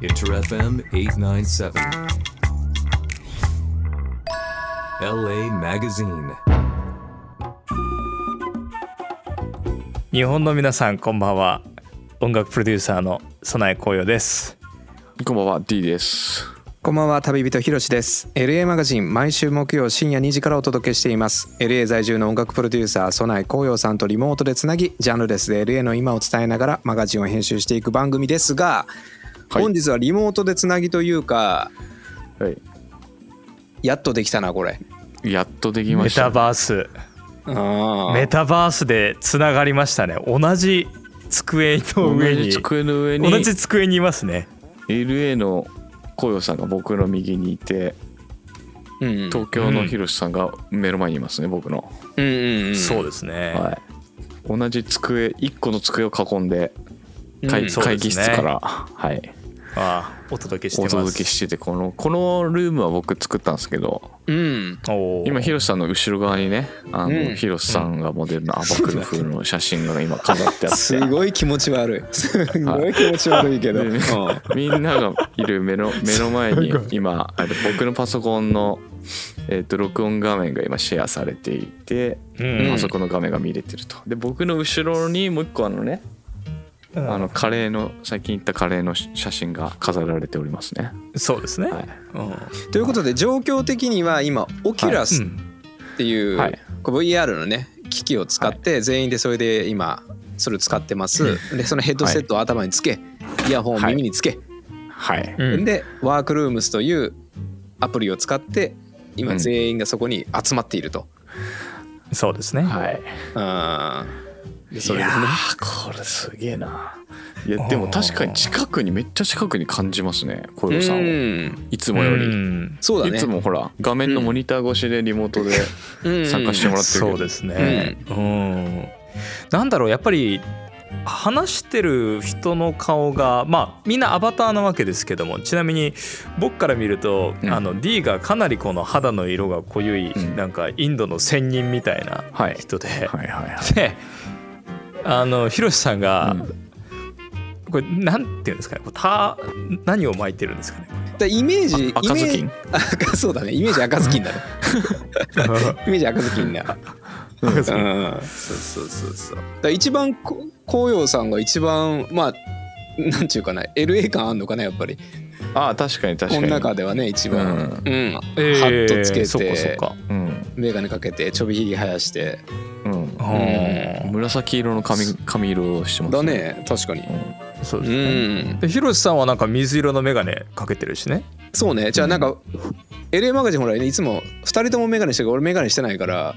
Inter FM 897. LA Magazine. 日本の皆さんこんばんは。音楽プロデューサーの備え紅葉です。こんばんは D です。こんばんは旅人ひろしです。LA マガジン毎週木曜深夜2時からお届けしています。LA 在住の音楽プロデューサー備え紅葉さんとリモートでつなぎジャンルレスで LA の今を伝えながらマガジンを編集していく番組ですが、はい。本日はリモートでつなぎというかはい。やっとできたなこれ。やっとできまメタしたバース。あメタバースでつながりましたね。同じ机の上に。同じ机の上に。同じ机にいますね。LA の紅葉さんが僕の右にいてうん。うん東京のひろしさんが目の前にいますね僕の、うんうんうん。そうですね、はい。同じ机1個の机を囲んで会,、議室から、はい、ああ。お届けしておます。届けしててこのこのルームは僕作ったんですけどうん。今ひろしさんの後ろ側にねあの、うん。ひろしさんがモデルのアバクル風の写真が今飾ってあって。すごい気持ち悪い。すごい気持ち悪いけど、でうん。みんながいる目の 目の前に今あの僕のパソコンの、えー、と録音画面が今シェアされていて、うん。パソコンの画面が見れてると。で僕の後ろにもう一個あのね、うんあのカレーの最近行ったカレーの写真が飾られておりますね、そうですね、はい。うん。ということで状況的には今オキュラスっていう、はい。こう VR のね機器を使って全員でそれで今それを使ってます、でそのヘッドセットを頭につけ、イヤホンを耳につけ、はい、うん。でワークルームスというアプリを使って今うん。全員がそこに集まっていると、そうですね、はい。うんでそれでね。いやーこれすげえな。いやでも確かに近くにめっちゃ近くに感じますね小夜さんを。うん。いつもより、うん。そうだね。いつもほら画面のモニター越しでリモートでうん。参加してもらってるそうですね。うん、なんだろうやっぱり話してる人の顔がまあみんなアバターなわけですけどもちなみに僕から見ると、うん。あの D がかなりこの肌の色が濃ゆい、うん。なんかインドの仙人みたいなはい。人で、はいはいはい。であのヒロシさんが、うん。これなんていうんですかね？こうた何を巻いてるんですかね？だイメージあ赤ずきん。赤そうだね。イメージ赤ずきんだね。イメージ赤ずきんだ うん。そうそうそうそう。だ一番こ紅葉さんが一番まあなんちゅうかな。LA 感あんのかなやっぱり。ああ確かに確かに。この中ではね一番、ううん。んえハットつけそっかそってか。うん眼鏡かけてちょびひげ生やして。うん。うん。紫色の髪髪色をしてますだね確かに。そうですうね、ん。でヒロシさんはなんか水色の眼鏡かけてるしね。そうね。じゃあなんか LA マガジンほらねいつも2人とも眼鏡してるから俺眼鏡してないから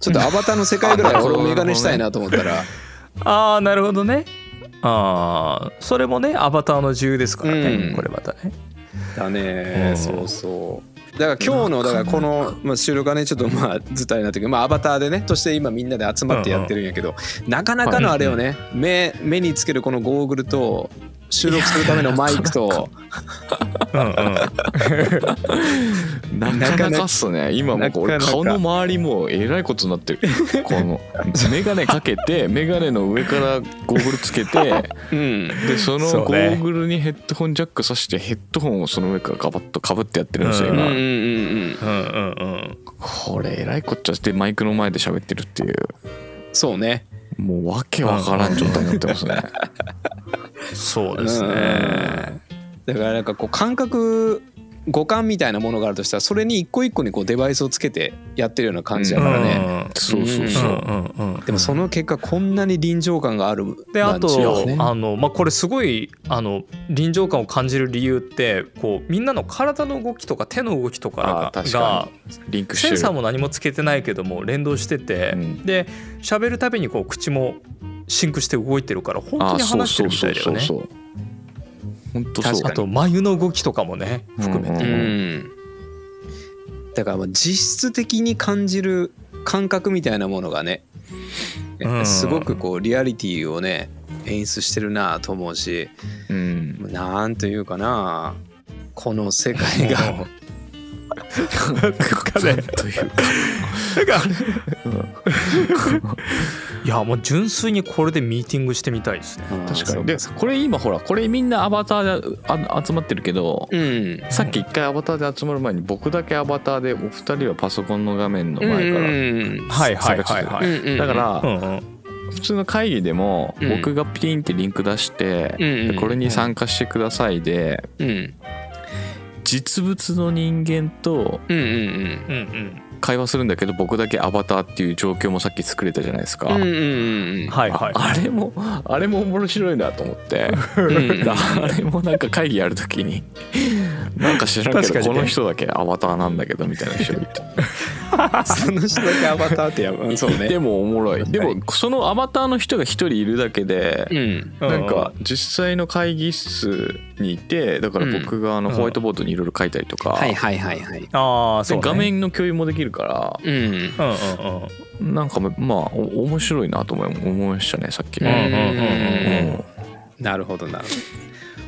ちょっとアバターの世界ぐらい俺も眼鏡したいなと思ったら。ああなるほどね。ああそれもねアバターの自由ですからね、うん。これまたね。だねうん。そうそうだから今日のだからこのまあ収録はねちょっとまあずっとあれになってるけどまあアバターでねとして今みんなで集まってやってるんやけどなかなかのあれよね目目につけるこのゴーグルと収録するためのマイクと。うんうん。なかなかっすね。今もう俺顔の周りもうえらいことになってる。この眼鏡かけて眼鏡の上からゴーグルつけてうん。でそのゴーグルにヘッドホンジャックさしてヘッドホンをその上からガバッとかぶってやってるんですよ今、これえらいこっちゃしてマイクの前で喋ってるっていう。そうね。もうわけわからん状態になってますね そうですね。だからなんかこう感覚五感みたいなものがあるとしたらそれに一個一個にこうデバイスをつけてやってるような感じだからね、そうそうそう、うん。うん。うんでもその結果こんなに臨場感があるであと、ね。あのまあ、これすごいあの臨場感を感じる理由ってこうみんなの体の動きとか手の動きとあかがリンクセンサーも何もつけてないけども連動してて、うん。で喋るたびにこう口もシンクして動いてるから本当あに話してるみたいだよね。そうそうそうそう本当そう。あと眉の動きとかもね含めて、うん。うんだからまあ実質的に感じる感覚みたいなものがねうん。すごくこうリアリティをね演出してるなと思うしうん。なんというかなこの世界が。なんかね。というか。なんかいやもう純粋にこれでミーティングしてみたいですね。確かに。でこれ今ほらこれみんなアバターであ集まってるけどうん。さっき一回アバターで集まる前に僕だけアバターでお二人はパソコンの画面の前からうんはいはいはい。はい、だからうんうん。普通の会議でもうん。僕がピンってリンク出してうんこれに参加してくださいでうん。実物の人間とうんうん。うんうん会話するんだけど僕だけアバターっていう状況もさっき作れたじゃないですか。うんうんうんはいはい。ああれもあれも面白いなと思って。うん。あれもなんか会議やるときになんか知らんけどこの人だけアバターなんだけどみたいな人がいてその人だけアバターってやばそうね。でもおもろい。ではい。もそのアバターの人が一人いるだけでうん。うんなん。か実際の会議室にいてだから僕があのうんホワイトボードにいろいろ書いたりとかはいはいはいはい。ああそう、ね、で画面の共有もできるからうんうんうんうん。なんかまあお面白いなと思い思いましたねさっきうんうんね。うんなるほどなるほ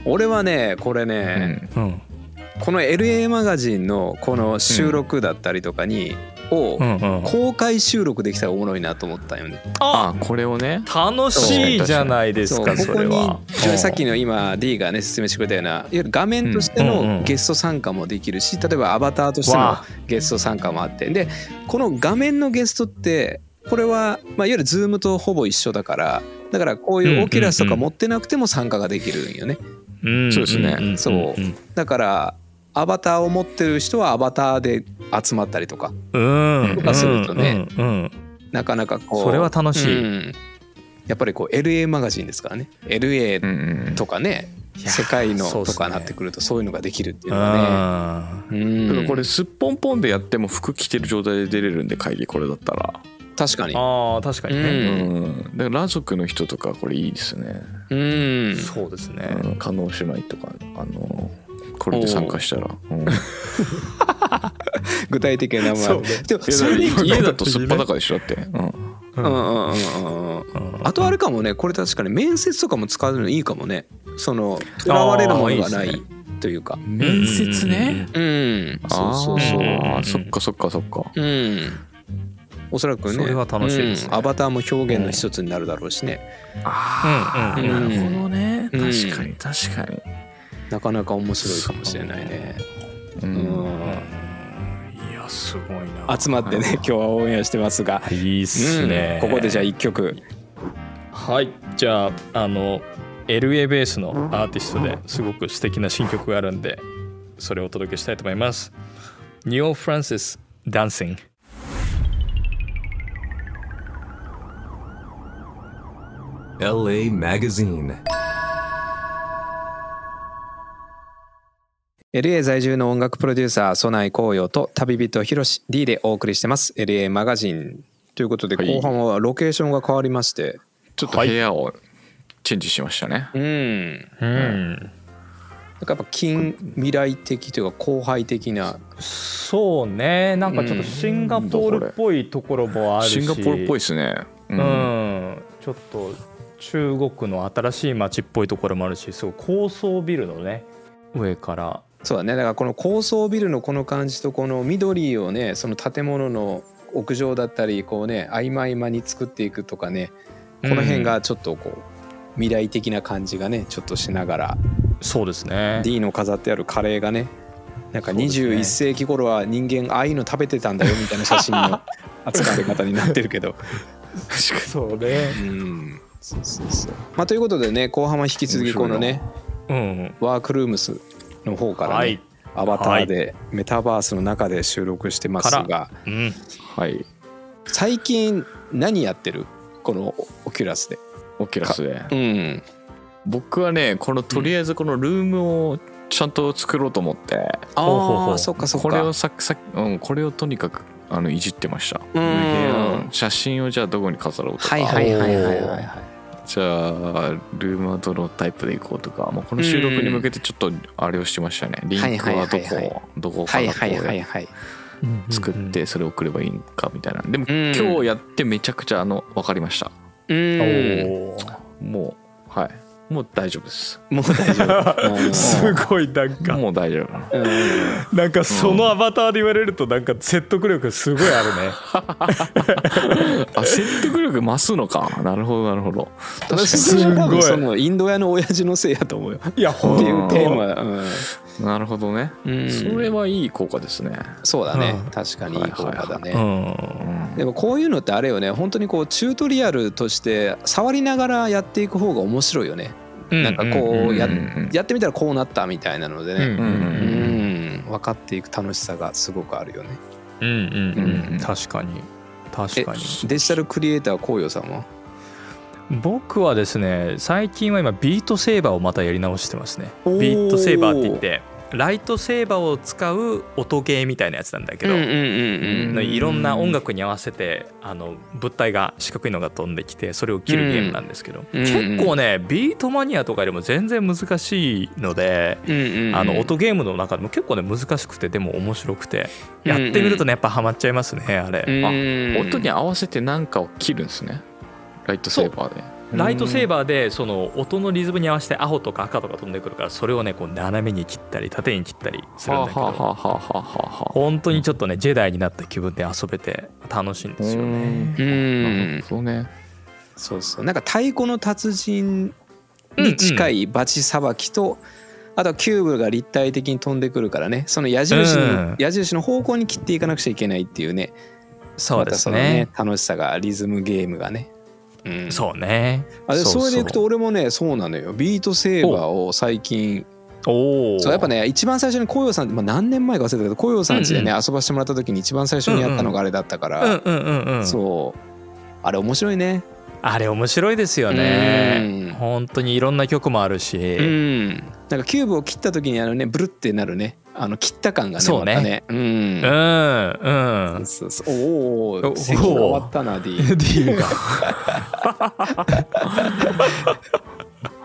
ど。俺はねこれうんね、うん。うんこの LA マガジンのこの収録だったりとかに、を公開収録できたらおもろいなと思ったよね。ああこれをね。楽しいじゃないですかそここにれは。さっきの今 D がね説明してくれたようないわゆる画面としてのゲスト参加もできるし例えばアバターとしてのわゲスト参加もあって。でこの画面のゲストってこれは、まあ、いわゆる Zoom とほぼ一緒だからだからこういうオキュラスとか持ってなくても参加ができるんよね。うんそうですね。んんんそうだからアバターを持ってる人はアバターで集まったりとかうん。とかするとねうんうん。なかなかこうそれは楽しい。うん。やっぱりこう LA マガジンですからね。うん LA うん。とかねや世界のとかなってくるとそういうのができるっていうのはね。うん。だからこれすっぽんぽんでやっても服着てる状態で出れるんで会議これだったら、確かに。ああ確かにうね、ん、だから裸族の人とかこれいいですね、うん。そうですね、うん、加納姉妹とかあのこれで参加したら、うん、い 具体的な名前でもやそれでいい家だとすっぱだかでしょだって、うん、うんうんうん。うん。うん。あとあれかもねこれ確かに面接とかも使うのいいかもね。そのとらわれるものがないというか。面接ね、うん。そうそうそう。そっかそっかそっか。うん。おそらくねそれは楽しいですね。うん。アバターも表現の一つになるだろうしね。ああ、なるほどね、うん。確かに確かに、なかなか面白いかもしれないね。ううん。んいやすごいな。集まってね今日はオンエアしてますが。いいっすね、うん。ここでじゃあ一曲。はい。じゃああの LA ベースのアーティストですごく素敵な新曲があるんでそれをお届けしたいと思います。ニオ・フランシス・ダンシング LA Magazine. LA 在住の音楽プロデューサー曽内光陽と旅人ひろし D でお送りしてます。LA マガジン。ということではい。後半はロケーションが変わりましてちょっと部屋をチェンジしましたね、うん。うん。なんかやっぱ近未来的というか後輩的な。そうね。なんかちょっとシンガポールっぽいところもあるし、シンガポールっぽいですね。ううん、ちょっと中国の新しい街っぽいところもあるしすごい高層ビルのね上からそうだね。だからこの高層ビルのこの感じとこの緑をねその建物の屋上だったりこうね合間合間に作っていくとかねこの辺がちょっとこう未来的な感じがねちょっとしながらそうですね。D の飾ってあるカレーがねなんかそうですね。21世紀頃は人間ああいうの食べてたんだよみたいな写真の 扱われ方になってるけど。そうね。うん。そうそうそう。まあということでね後半は引き続きこのねうん。ワークルームスの方からね、はい。アバターでメタバースの中で収録してますかがうん。はい。最近何やってる？この Oculus で。 Oculus で。うん。僕はねこのとりあえずこのルームをちゃんと作ろうと思って、うほうほうあそっかそっか。これをささ、うん、これをとにかくあのいじってました、うん。うん。写真をじゃあどこに飾ろうとか、はいはいはいはいはいはいじゃあルームはどのタイプでいこうとか、まあ、この収録に向けてちょっとあれをしてましたね、リンクはどこ、どこからこはい。はいはいうはい作ってそれを送ればいいんかみたいな。でも、うん。今日やってめちゃくちゃあの分かりました。もうはい。もう大丈夫です。もう大丈夫。うんすごいなんか。もう大丈夫。うん。なんかそのアバターで言われるとなんか説得力すごいあるね。あ説得力増すのか。なるほどなるほど。私すごい。多分そのインド屋の親父のせいやと思うよ。いやほっていうんテーマ、うん。なるほどね、うん。それはいい効果ですね、そうだね、うん。確かにいい効果だね、うん。でもこういうのってあれよね。本当にこうチュートリアルとして触りながらやっていく方が面白いよね、なんかこうや,、やってみたらこうなったみたいなのでね、うんうんうん。分かっていく楽しさがすごくあるよね。うんうん。うんうん。確かに確えかに。デジタルクリエイターこうよさんは？僕はですね最近は今ビートセーバーをまたやり直してますね。ビートセーバーって言ってライトセーバーを使う音ゲーみたいなやつなんだけど、いろんな音楽に合わせてあの物体が四角いのが飛んできてそれを切るゲームなんですけど、うん結構ねビートマニアとかよりも全然難しいので、あの音ゲームの中でも結構ね難しくてでも面白くてやってみるとねやっぱハマっちゃいますねあれ、うん音に合わせて何かを切るんですね。ライトセーバーでライトセーバーでその音のリズムに合わせて青とか赤とか飛んでくるからそれをねこう斜めに切ったり縦に切ったりするんだけど本当にちょっとねジェダイになった気分で遊べて楽しいんですよね。うなん。るほどねそうそう。なんか太鼓の達人に近いバチさばきと、あとはキューブが立体的に飛んでくるからね。その矢印に、うん。矢印の方向に切っていかなくちゃいけないっていうね。そうですね。その楽しさがリズムゲームがね、うん、そうね。あでそれでいくと俺もねそうなのよビートセーバーを最近おお。そうやっぱね一番最初に紅葉さん、まあ、何年前か忘れたけど紅葉さん家でね、うん遊ばせてもらった時に一番最初にやったのがあれだったから、うんうんうんうん。そうあれ面白いねあれ面白いですよねうん。本当にいろんな曲もあるし。うんなんかキューブを切った時にあのねブルってなるねあの切った感がねそうね。またね。うん。うんうん。そうそうおおお席変わったな D D が。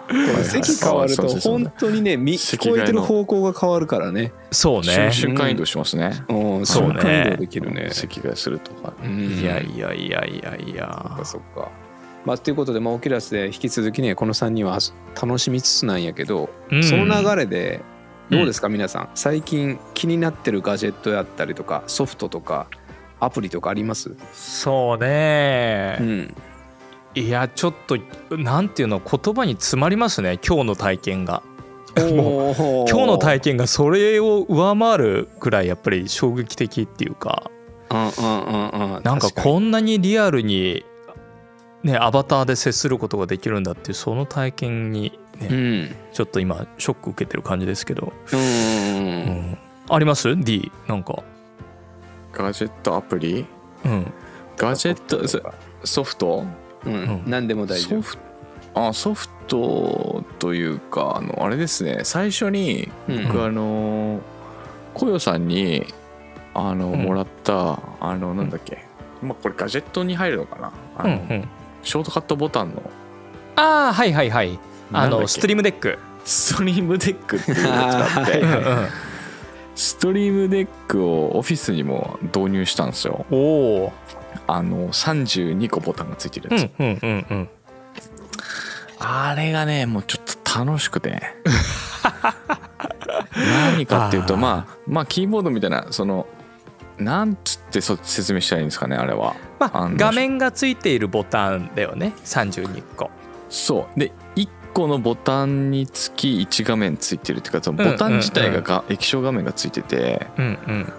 これ席変わるとそうそうそう。本当にねみ聞こえてる方向が変わるからね。そうね。瞬。瞬間移動しますね。うん。そうね。瞬間移動できるね。席替えするとか。うん。いやいやいやいやいそっやか。そっか。まあということでまあオキュラスで引き続きねこの3人は楽しみつつなんやけどうん。その流れでどうですか皆さん？最近気になってるガジェットやったりとかソフトとかアプリとかあります？そうね。う。ん。いやちょっとなんていうの言葉に詰まりますね今日の体験が。おー。今日の体験がそれを上回るくらいやっぱり衝撃的っていうか。うんうんうんうん。なんかこんなにリアルにねアバターで接することができるんだっていうその体験にうねん。ちょっと今ショック受けてる感じですけど、うん。うん。ううんん、あります ?D なんか。ガジェットアプリ？うん。ガジェットソソフト？うん。うん。何でも大丈夫。ソフトあソフトというかあのあれですね。最初にうん。僕あのコヨさんにあのうん。もらったあのなんだっけ。まあこれガジェットに入るのかな。あのうんうん。ショートカットボタンの。ああはいはいはいあの Stream Deck。Stream Deck っていうのを使って。Stream Deck をオフィスにも導入したんですよ。おおあの32個ボタンがついてるやつ、うんうんうんうん。あれがねもうちょっと楽しくて。何かっていうとまあまあキーボードみたいなそのなんつってそ説明したらいいんですかねあれは。まあ画面がついているボタンだよね32個。そう。で1個のボタンにつき1画面ついてるっていうかボタン自体がが液晶画面がついててうんうん。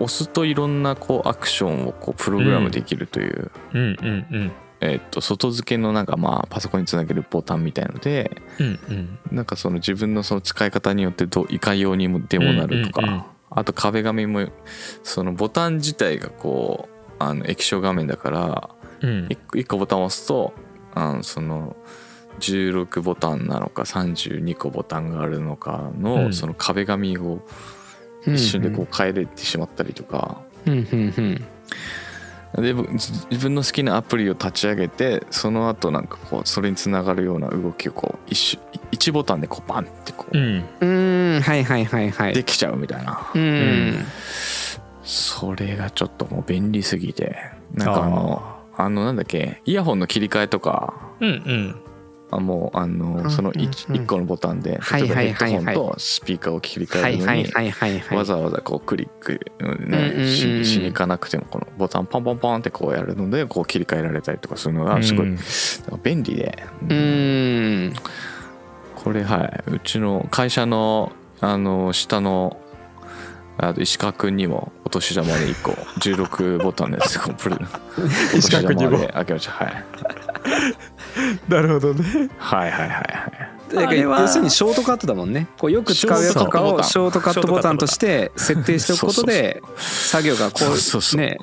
押すといろんなこうアクションをこうプログラムできるという、うんうんうん。えっと外付けのなんかまあパソコンにつなげるボタンみたいのでうんうん。なんかその自分のその使い方によってどういかようにもでもなるとか、うんうんうん。あと壁紙もそのボタン自体がこうあの液晶画面だからうん。1個一個ボタンを押すとあのその16ボタンなのか32個ボタンがあるのかうのん。その壁紙を一瞬でこう変えれてしまったりとか。うんうんうん。でぶ自自分の好きなアプリを立ち上げてその後なんかこうそれにつながるような動きをこう一ボタンでこうバンってこううん。うんはいはいはいはい。できちゃうみたいな。うん。それがちょっともう便利すぎて。なんかあのあのなんだっけイヤホンの切り替えとか。うんうんあもうあの、うんそのうん 1, うん。個のボタンで例えばヘッドホンとスピーカーを切り替はいえるのにわざわざこうクリック、ねししに行かなくてもこのボタンポンポンポンってこうやるのでこう切り替えられたりとかするのがすごい、うん便利で、うーん。これはい。うちの会社のあの下のあと石川君にもお年玉で1個 16ボタンですこうプレ石川君にも。お年玉であげました。はい なるほどね。はいはいはいはい。だからあれは要するにショートカットだもんね。こうよく使うやつとかをシショートカットボタンとして設定しておくことで作業がこそうそうそう。うね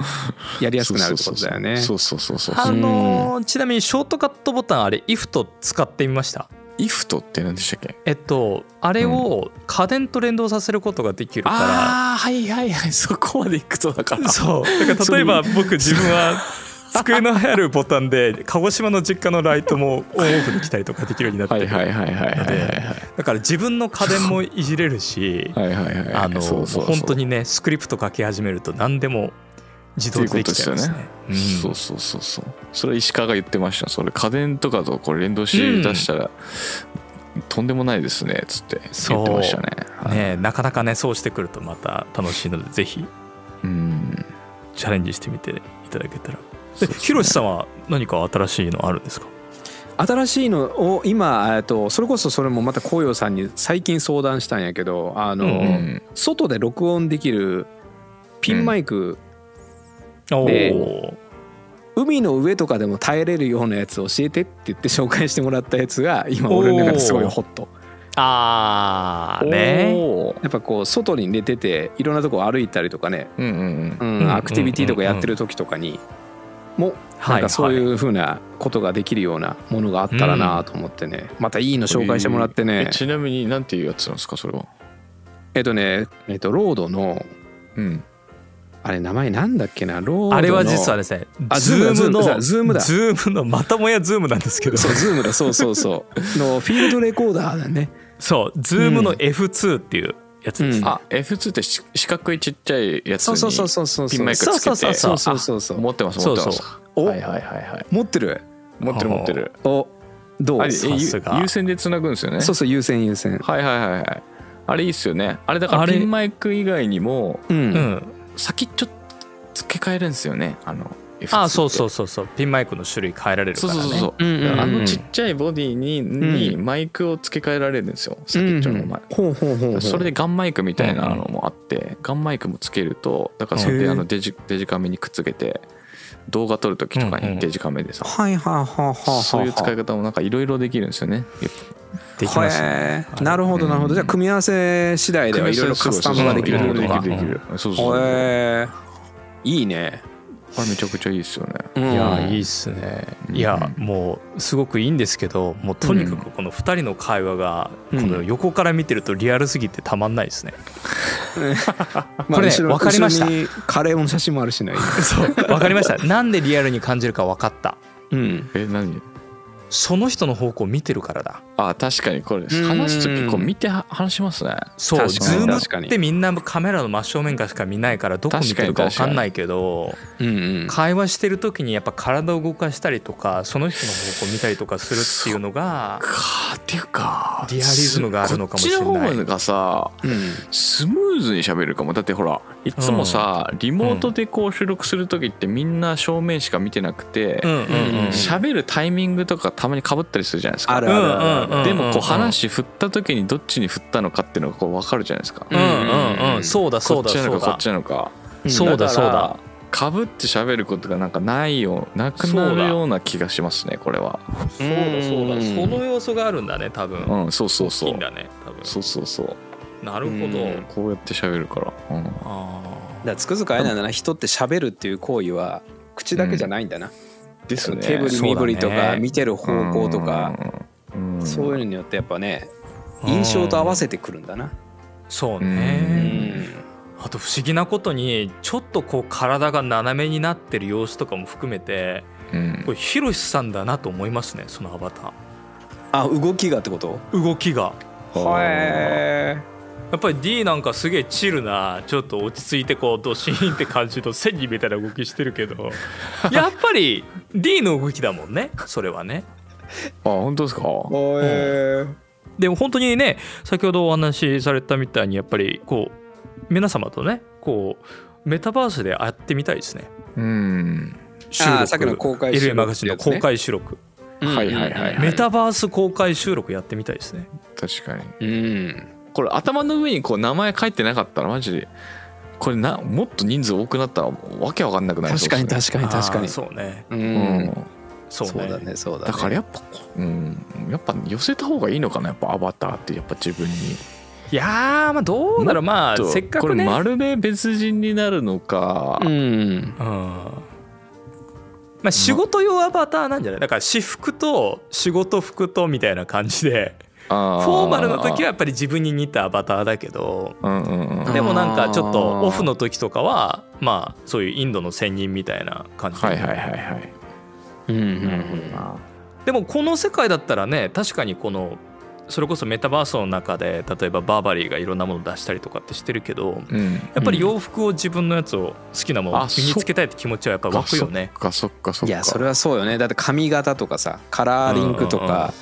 やりやすくなるってことだよね。そうそうそうそうあのーちなみにショートカットボタンあれ IF と使ってみました？イフトって何でしたっけ？えっとあれを家電と連動させることができるから、ああはいはいはい。そこまで行くとだから。そう。だから例えば僕自分は 机のあるボタンで鹿児島の実家のライトもオンオフできたりとかできるようになってはいるはいはいはいはいはいだから自分の家電もいじれるし本当にねスクリプト書き始めると何でも自動でできちゃうんですね。うんそうそうそうそうそれ石川が言ってましたそれ家電とかとこれ連動し出したら、とんでもないですねつって言ってましたねはいねなかなかねそうしてくるとまた楽しいのでぜひうんチャレンジしてみていただけたら。ひろしさんは何か新しいのあるんですか？新しいのを今えっとそれこそそれもまた紅葉さんに最近相談したんやけどあの、うんうん外で録音できるピンマイク、おでー。海の上とかでも耐えれるようなやつ教えてって言って紹介してもらったやつが今俺の中ですごいホット。あーね。やっぱこう外に出てていろんなとこ歩いたりとかね、うんうんうんうんうん。アクティビティとかやってる時とかにもなんかそういう風なことができるようなものがあったらなと思ってね。またいいの紹介してもらってね。えちなみになんていうやつなんですかそれは？えっとねえっと RODE のうん。あれ名前なんだっけな？ RODE の。あれは実はですねあ Zoom の Zoom だ。 Zoom のまたもや Zoom なんですけど。そう Zoom だ。そうそうそう。のフィールドレコーダーだね。そう Zoom の F2 っていうやつですね、うん。あ F2 ってし四角いちっちゃいやつそうそうそうにそうそう。ピンマイクつけて。そうそうそうそうそうそう。持ってますそう持ってます。そうはいはいはいはい。持ってる？持ってる持ってる。おどう？有線でつなぐんですよね？そうそう有線有線。はいはいはいはい。あれいいっすよね。あれだからピンマイク以外にもううん。ん先っちょ付け替えるんですよね。あの F2 あそうそううそうそう。ピンマイクの種類変えられるからね。そうそうそうそう。うんうんうん。あのちっちゃいボディににマイクを付け替えられるんですよ。先っちょの前。ほうほうほうほう。それでガンマイクみたいなのもあってガンマイクもつけるとだからそれであのデジデジカメにくっつけて動画撮る時とかうんうんにデジカメでさはいはいはいはいはいそういう使い方もなんかいろいろできるんですよね。できますね。なるほどなるほど。じゃあ組み合わせ次第ぱではいろいろカスタムができるってことか。そうそうへえいいねあれめちゃくちゃいいですよね。いやうん。いいっすね。うん。いやもうすごくいいんですけどもうとにかくこの2人の会話がこうん。の横から見てるとリアルすぎてたまんないですね。ま あこれね後ろわかりました？カレーの写真もあるしね。そうわかりました。なんでリアルに感じるか分かった。うん。え何？その人の方向を見てるからだあ確かにこれうん。話す時こう見ては話しますね。そう確かに。ズームってみんなカメラの真正面からしか見ないからどこ見てるか分かんないけどうんうん。会話してる時にやっぱ体を動かしたりとかその人の方向見たりとかするっていうのがか。っていうかリアリズムがあるのかもしれない。こっちの方がさうん。スムーズに喋るかも。だってほらいつもさ、リモートでこう収録する時ってみんな正面しか見てなくてうんうんうん喋、るタイミングとかたまにかぶったりするじゃないですか。あるあるあるでもこう話振った時にどっちに振ったのかっていうのがこう分かるじゃないですか、うんうんうん。そうだそうだこっちなそうだのかこっちなのかそうだ。そうだかぶって喋ることがなんかないよなくなるような気がしますねこれは。そうだそうだ。うん。その要素があるんだね多分。うんそうそうそう。んだね多分。そうそうそう。なるほど。うん。こうやって喋るから、うん、あだからつくづくあれなんだな人って喋るっていう行為は口だけじゃないんだな、ですね。手振り身振りとかそうだね。見てる方向とか。うんうんそういうのによってやっぱねー印象と合わせてくるんだな。そううね。うん。あと不思議なことにちょっとこう体が斜めになってる様子とかも含めてうん。これヒロシさんだなと思いますねそのアバタあ動きがってこと？ー動きが。へやっぱり D なんかすげえチルなちょっと落ち着いてこうドシーンって感じの千人みたいな動きしてるけど。やっぱり D の動きだもんねそれはね本当ですか？おえでも本当にね先ほどお話しされたみたいにやっぱりこう皆様とねこうメタバースでやってみたいですね。うん。収録さっきの公開収録マガジンの公開収録、はいはいはいはい。メタバース公開収録やってみたいですね。確かに。うん。これ頭の上にこう名前書いてなかったらマジでこれなもっと人数多くなったらわけわかんなくなりそう確ですね。かに確かに確かに。そうね。ううん。うねそうだねそうだね。だからやっぱこうんやっぱ寄せた方がいいのかなやっぱアバターってやっぱ自分に。いやーまあどうだろう。まあとせっかくね。これまるで別人になるのか。うん。うんまあ仕事用アバターなんじゃない？だから私服と仕事服とみたいな感じでフフォーマルの時はやっぱり自分に似たアバターだけどうんうんうん。でもなんかちょっとオフの時とかはまあそういうインドの仙人みたいな感じで。はいはいはいはいうんうんなるほどなでもこの世界だったらね確かにこのそれこそメタバースの中で例えばバーバリーがいろんなもの出したりとかってしてるけどうん。やっぱり洋服を自分のやつを好きなものをあ身につけたいって気持ちはやっぱ湧くよね。そっかそっかそっか。いやそれはそうよね。だって髪型とかさカラーリンクとか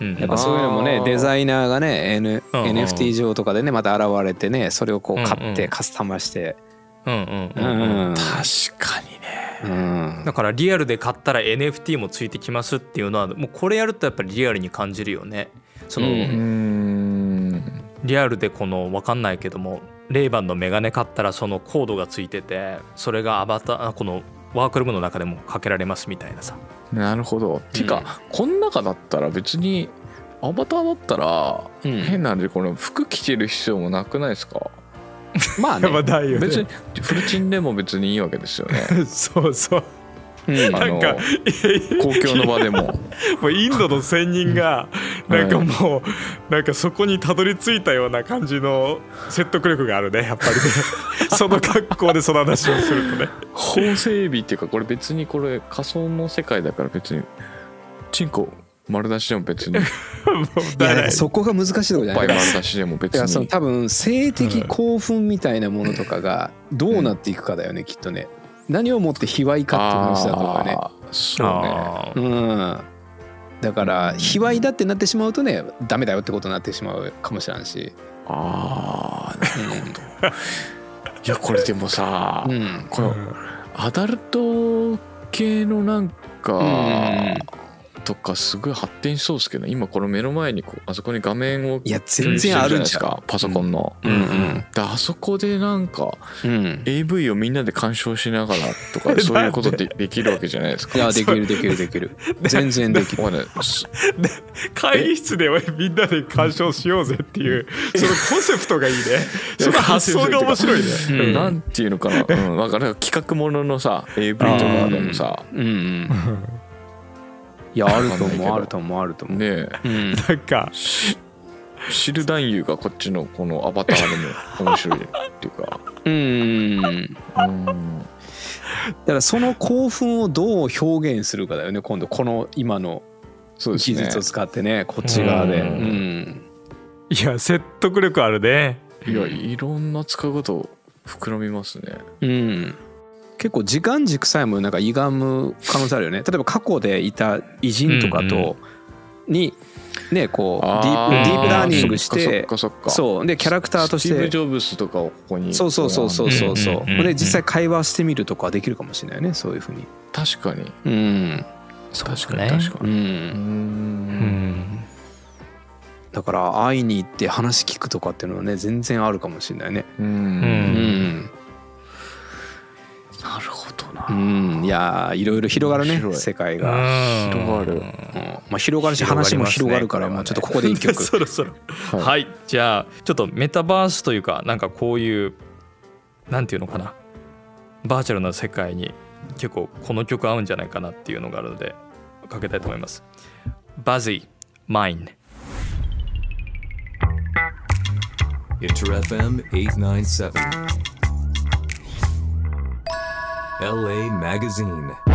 うんやっぱそういうのもねデザイナーがね、N うんうん。NFT 上とかでねまた現れてねそれをこう買うんうん。ってカスタマして。うんうんううんうん。ん確かにね。うんだからリアルで買ったら NFT もついてきますっていうのはもうこれやるとやっぱりリアルに感じるよね。そのうん。リアルでこの分かんないけどもレイバンのメガネ買ったらそのコードがついててそれがアバターこのワークルームの中でもかけられますみたいなさ。なるほど。ていうかこん中だったら別にアバターだったらうん。変なんでこの服着てる必要もなくないですか？まあね。だよ別にフルチンでも別にいいわけですよね。そうそう。うん。なんか公共の場でも。もうインドの仙人がなんかもうなんかそこにたどり着いたような感じの説得力があるねやっぱりね。その格好でその話をするとね。法整備っていうかこれ別にこれ仮想の世界だから別にチンコ 丸出しでも別に。いやそこが難しいところじゃない。丸出しでも別だからそのに多分性的興奮みたいなものとかがどうなっていくかだよねきっとね。何をもって卑猥かっていう話だと思うよねそうね。うん。だから卑猥だってなってしまうとねダメだよってことになってしまうかもしれないし。あーなるほど。いやこれでもさ、うん。うん。このアダルト系のなんか、とかすごい発展しそうですけど今この目の前にこうあそこに画面をいや全然あるんですかパソコンの、うんうんであそこでなんかうん。AV をみんなで鑑賞しながらとか そういうことでできるわけじゃないですか。いやできるできるできる。全然できる。会議室でみんなで鑑賞しようぜっていうそのコンセプトがいいね。その発想が面白いね。うん。なんていうのかな、うん、だから企画もののさ AV とかでもさ。うんうん いやあると思うあると思うあると思う。ねえ。うん。なんか。し知る男優がこっちのこのアバターでも面白いっていうか。うん。うん。だからその興奮をどう表現するかだよね今度この今のそうですね。技術を使ってねこっち側で。ううん。んいや説得力あるね。いやいろんな使い方膨らみますね。うん結構時間軸さえもなんか歪む可能性あるよね。例えば過去でいた偉人とかうんうんとにねこうディあー。プディープラーニングしそてそう。でキャラクターとしスティーブ・てジョブズとかをここに。そうそうそうそう。そうそううんうんうんうん。で実際会話してみるとかできるかもしれないよね。そういうふうに。確かに。うん。確かに。確かに。うん。うん。だから会いに行って話聞くとかっていうのはね全然あるかもしれないね。うん。うんうんいやーいろいろ広がるね世界が、広がる。うん。まあ、広がるし話も広がるからもうちょっとここで一曲。そろそろ。はい。はい、じゃあちょっとメタバースというかなんかこういうなんていうのかな。バーチャルな世界に結構この曲合うんじゃないかなっていうのがあるのでかけたいと思います。バズィ、マイン。Inter FM 897. LA Magazine.